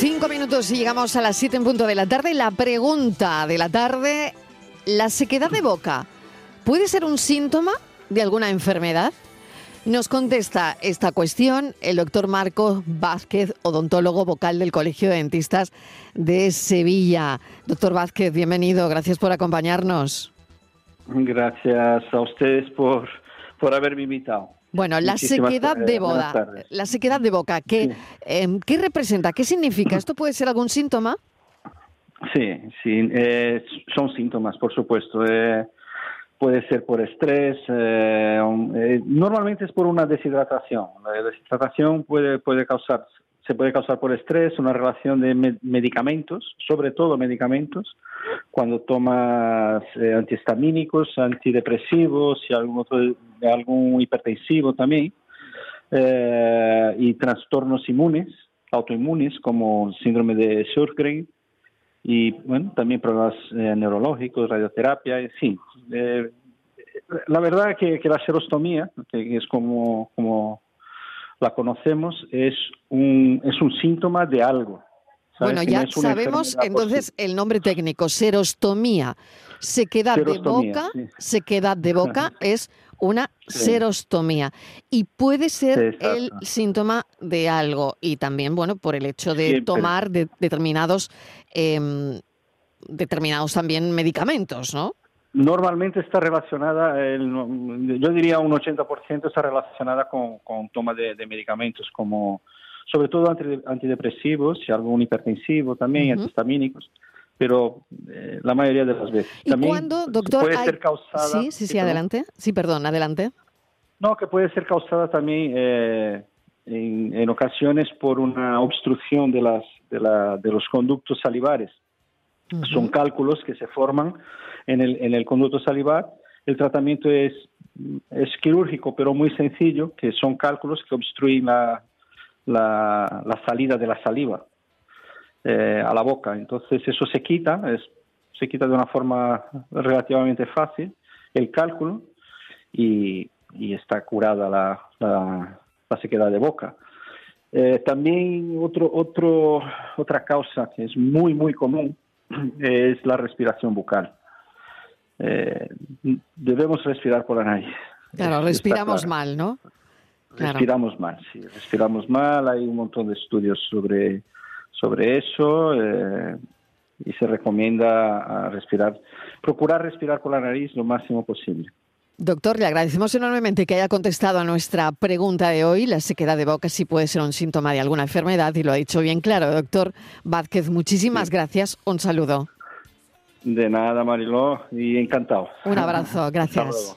Cinco minutos y llegamos a las siete en punto de la tarde. La pregunta de la tarde, ¿la sequedad de boca puede ser un síntoma de alguna enfermedad? Nos contesta esta cuestión el doctor Marco Vázquez, odontólogo vocal del Colegio de Dentistas de Sevilla. Doctor Vázquez, bienvenido, gracias por acompañarnos. Gracias a ustedes por, por haberme invitado. Bueno, la sequedad de boda, la sequedad de boca, ¿qué, em, ¿qué representa? ¿Qué significa? ¿Esto puede ser algún síntoma? Sí, sí, eh, son síntomas, por supuesto. Eh, puede ser por estrés, eh, normalmente es por una deshidratación. La deshidratación puede, puede causar, se puede causar por estrés, una relación de medicamentos, sobre todo medicamentos, cuando tomas eh, antihistamínicos, antidepresivos y algún hipertensivo también, eh, y trastornos inmunes, autoinmunes, como síndrome de Sjögren, y bueno, también problemas eh, neurológicos, radioterapia, sí. la verdad que, la serostomía, que es como la conocemos, es un, es un síntoma de algo. Bueno, ya sabemos entonces el nombre técnico, serostomía. Sequedad de boca, sequedad de boca es una serostomía y puede ser el síntoma de algo y también, bueno, por el hecho de tomar determinados em, determinados también medicamentos, ¿no? Normalmente está relacionada, yo diría un 80% está relacionada con, con toma de medicamentos como sobre todo antidepresivos y algún hipertensivo también, antihistamínicos, pero eh, la mayoría de las veces. ¿Y cuándo, doctor? Puede ser causada. Sí, sí, sí, adelante. Sí, perdón, adelante. No, que puede ser causada también eh, en, ocasiones por una obstrucción de, las, de, la, de los conductos salivares. Son cálculos que se forman en el, en el conducto salivar. El tratamiento es, es quirúrgico, pero muy sencillo, que son cálculos que obstruyen la, la, salida de la saliva eh, a la boca. Entonces eso se quita, es, se quita de una forma relativamente fácil el cálculo y, está curada la, la, sequedad de boca. Eh, también otro, otro, otra causa que es muy, muy común es la respiración bucal. Eh, debemos respirar por la nariz. Claro, respiramos mal, ¿no? Respiramos mal, sí, respiramos mal. Hay un montón de estudios sobre, sobre eso eh, y se recomienda respirar, procurar respirar por la nariz lo máximo posible. Doctor, le agradecemos enormemente que haya contestado a nuestra pregunta de hoy. La sequedad de boca sí puede ser un síntoma de alguna enfermedad y lo ha dicho bien claro. Doctor Vázquez, muchísimas gracias. Un saludo. De nada, Mariló, y encantado. Un abrazo, gracias.